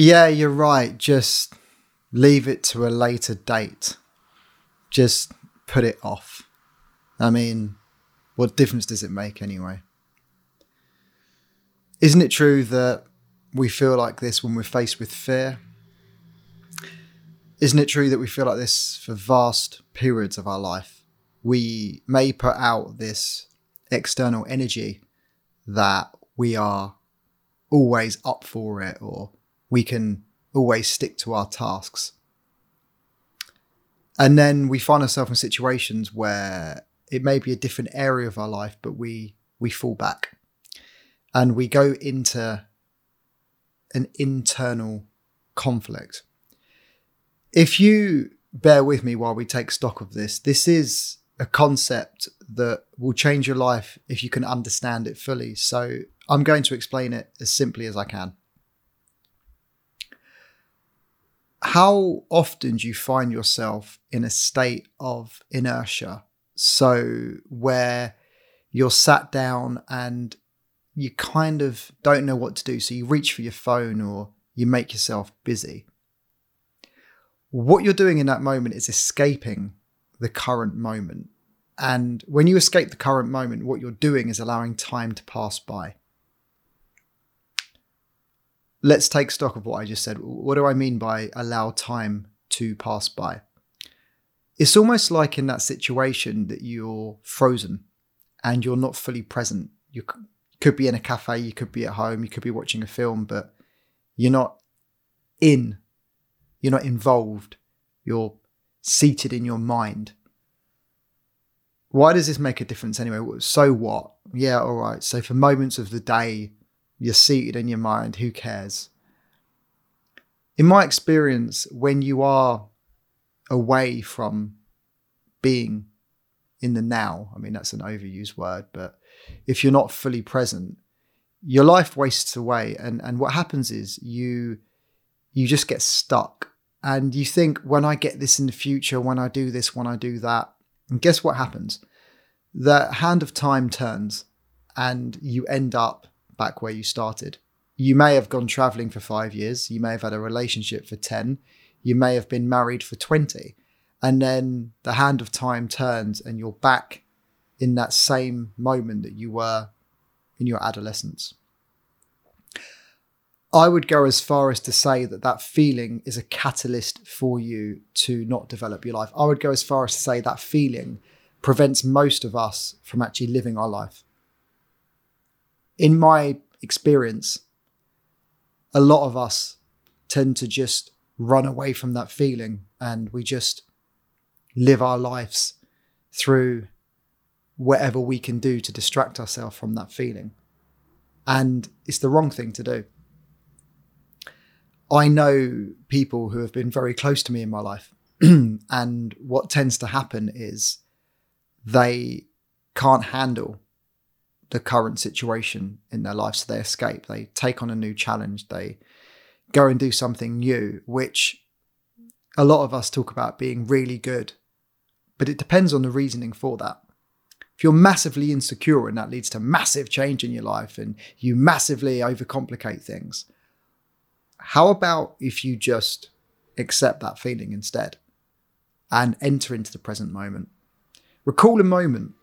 Yeah, you're right. Just leave it to a later date. Just put it off. I mean, what difference does it make anyway? Isn't it true that we feel like this when we're faced with fear? Isn't it true that we feel like this for vast periods of our life? We may put out this external energy that we are always up for it or we can always stick to our tasks. And then we find ourselves in situations where it may be a different area of our life, but we we fall back and we go into an internal conflict. If you bear with me while we take stock of this, this is a concept that will change your life if you can understand it fully. So I'm going to explain it as simply as I can. How often do you find yourself in a state of inertia? So, where you're sat down and you kind of don't know what to do. So, you reach for your phone or you make yourself busy. What you're doing in that moment is escaping the current moment. And when you escape the current moment, what you're doing is allowing time to pass by let's take stock of what I just said. What do I mean by allow time to pass by? It's almost like in that situation that you're frozen and you're not fully present. You could be in a cafe, you could be at home, you could be watching a film, but you're not in, you're not involved, you're seated in your mind. Why does this make a difference anyway? So what? Yeah, all right. So for moments of the day, you're seated in your mind, who cares? In my experience, when you are away from being in the now, I mean, that's an overused word, but if you're not fully present, your life wastes away. And, and what happens is you, you just get stuck and you think, when I get this in the future, when I do this, when I do that, and guess what happens? The hand of time turns and you end up back where you started. You may have gone traveling for five years. You may have had a relationship for 10. You may have been married for 20. And then the hand of time turns and you're back in that same moment that you were in your adolescence. I would go as far as to say that that feeling is a catalyst for you to not develop your life. I would go as far as to say that feeling prevents most of us from actually living our life in my experience, a lot of us tend to just run away from that feeling and we just live our lives through whatever we can do to distract ourselves from that feeling. And it's the wrong thing to do. I know people who have been very close to me in my life. and what tends to happen is they can't handle the current situation in their life. So they escape, they take on a new challenge, they go and do something new, which a lot of us talk about being really good. But it depends on the reasoning for that. If you're massively insecure and that leads to massive change in your life and you massively overcomplicate things, how about if you just accept that feeling instead and enter into the present moment? Recall a moment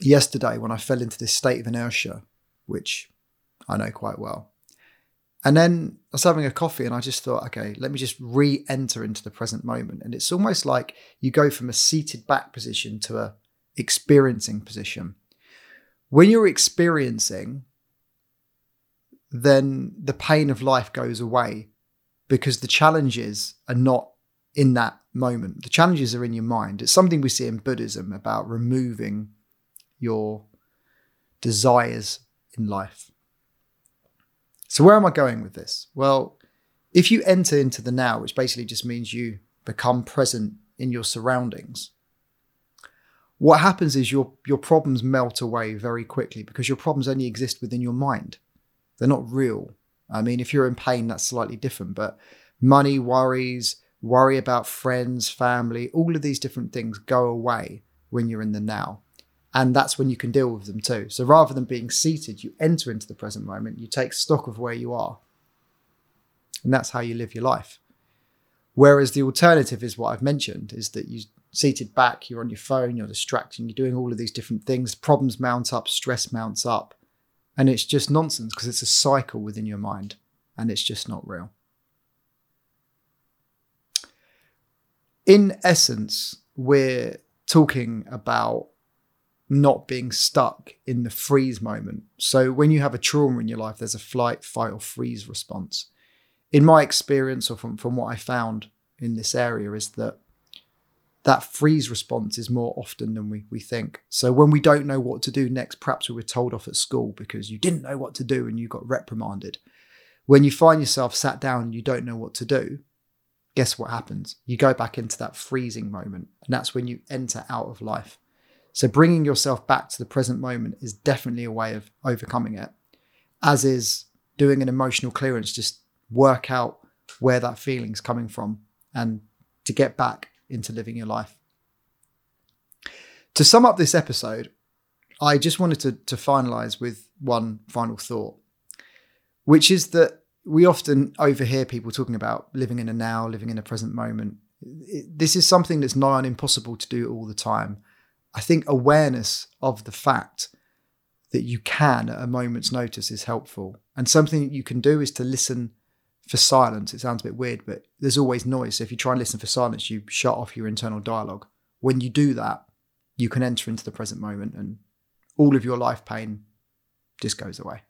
yesterday when I fell into this state of inertia, which I know quite well. And then I was having a coffee and I just thought, okay, let me just re enter into the present moment. And it's almost like you go from a seated back position to a experiencing position. When you're experiencing, then the pain of life goes away because the challenges are not in that moment. The challenges are in your mind. It's something we see in Buddhism about removing your desires in life. So, where am I going with this? Well, if you enter into the now, which basically just means you become present in your surroundings, what happens is your, your problems melt away very quickly because your problems only exist within your mind. They're not real. I mean, if you're in pain, that's slightly different, but money, worries, worry about friends, family, all of these different things go away when you're in the now. And that's when you can deal with them too. So rather than being seated, you enter into the present moment, you take stock of where you are. And that's how you live your life. Whereas the alternative is what I've mentioned is that you seated back, you're on your phone, you're distracting, you're doing all of these different things, problems mount up, stress mounts up. And it's just nonsense because it's a cycle within your mind and it's just not real. In essence, we're talking about not being stuck in the freeze moment. So when you have a trauma in your life, there's a flight, fight, or freeze response. In my experience, or from, from what I found in this area, is that that freeze response is more often than we, we think. So when we don't know what to do next, perhaps we were told off at school because you didn't know what to do and you got reprimanded. When you find yourself sat down and you don't know what to do, guess what happens? You go back into that freezing moment, and that's when you enter out of life. So bringing yourself back to the present moment is definitely a way of overcoming it, as is doing an emotional clearance, just work out where that feeling's coming from and to get back into living your life. To sum up this episode, I just wanted to, to finalize with one final thought, which is that we often overhear people talking about living in a now, living in a present moment. This is something that's nigh on impossible to do all the time. I think awareness of the fact that you can at a moment's notice is helpful. And something you can do is to listen for silence. It sounds a bit weird, but there's always noise. So if you try and listen for silence, you shut off your internal dialogue. When you do that, you can enter into the present moment and all of your life pain just goes away.